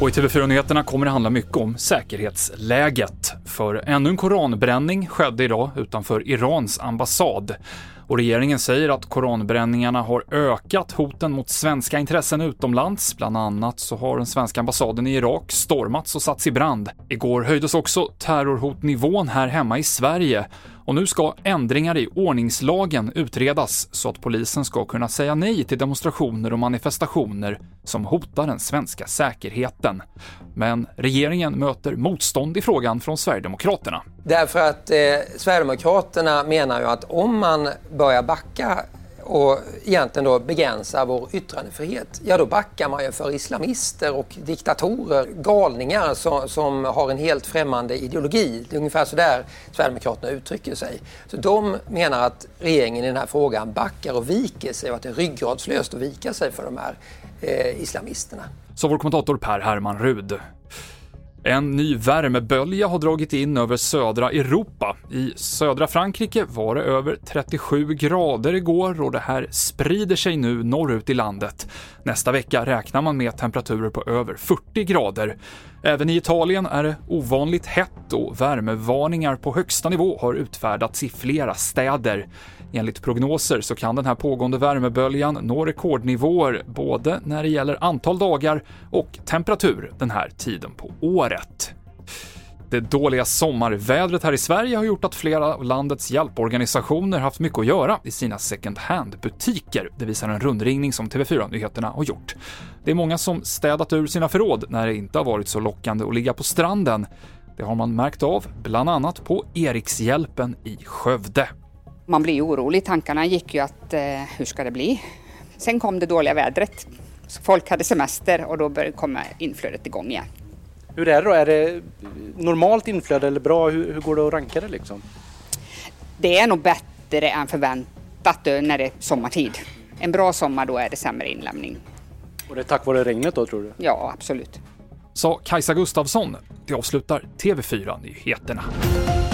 Och i TV4-nyheterna kommer det handla mycket om säkerhetsläget. För ännu en koranbränning skedde idag utanför Irans ambassad. Och regeringen säger att koranbränningarna har ökat hoten mot svenska intressen utomlands. Bland annat så har den svenska ambassaden i Irak stormats och satts i brand. Igår höjdes också terrorhotnivån här hemma i Sverige och nu ska ändringar i ordningslagen utredas så att polisen ska kunna säga nej till demonstrationer och manifestationer som hotar den svenska säkerheten. Men regeringen möter motstånd i frågan från Sverigedemokraterna. Därför att eh, Sverigedemokraterna menar ju att om man börjar backa och egentligen då begränsa vår yttrandefrihet, ja då backar man ju för islamister och diktatorer, galningar som, som har en helt främmande ideologi. Det är ungefär så där Sverigedemokraterna uttrycker sig. Så de menar att regeringen i den här frågan backar och viker sig och att det är ryggradslöst att vika sig för de här eh, islamisterna. Så vår kommentator Per Herman Rud. En ny värmebölja har dragit in över södra Europa. I södra Frankrike var det över 37 grader igår och det här sprider sig nu norrut i landet. Nästa vecka räknar man med temperaturer på över 40 grader. Även i Italien är det ovanligt hett och värmevarningar på högsta nivå har utfärdats i flera städer. Enligt prognoser så kan den här pågående värmeböljan nå rekordnivåer både när det gäller antal dagar och temperatur den här tiden på året. Det dåliga sommarvädret här i Sverige har gjort att flera av landets hjälporganisationer haft mycket att göra i sina second hand-butiker. Det visar en rundringning som TV4-nyheterna har gjort. Det är många som städat ur sina förråd när det inte har varit så lockande att ligga på stranden. Det har man märkt av, bland annat på Erikshjälpen i Skövde. Man blir orolig. Tankarna gick ju att eh, hur ska det bli? Sen kom det dåliga vädret. Folk hade semester och då började komma inflödet igång igen. Hur är det då? Är det normalt inflöde eller bra? Hur, hur går det att ranka det liksom? Det är nog bättre än förväntat när det är sommartid. En bra sommar då är det sämre inlämning. Och det är tack vare regnet då tror du? Ja, absolut. Sa Kajsa Gustafsson. Det avslutar TV4-nyheterna. Ett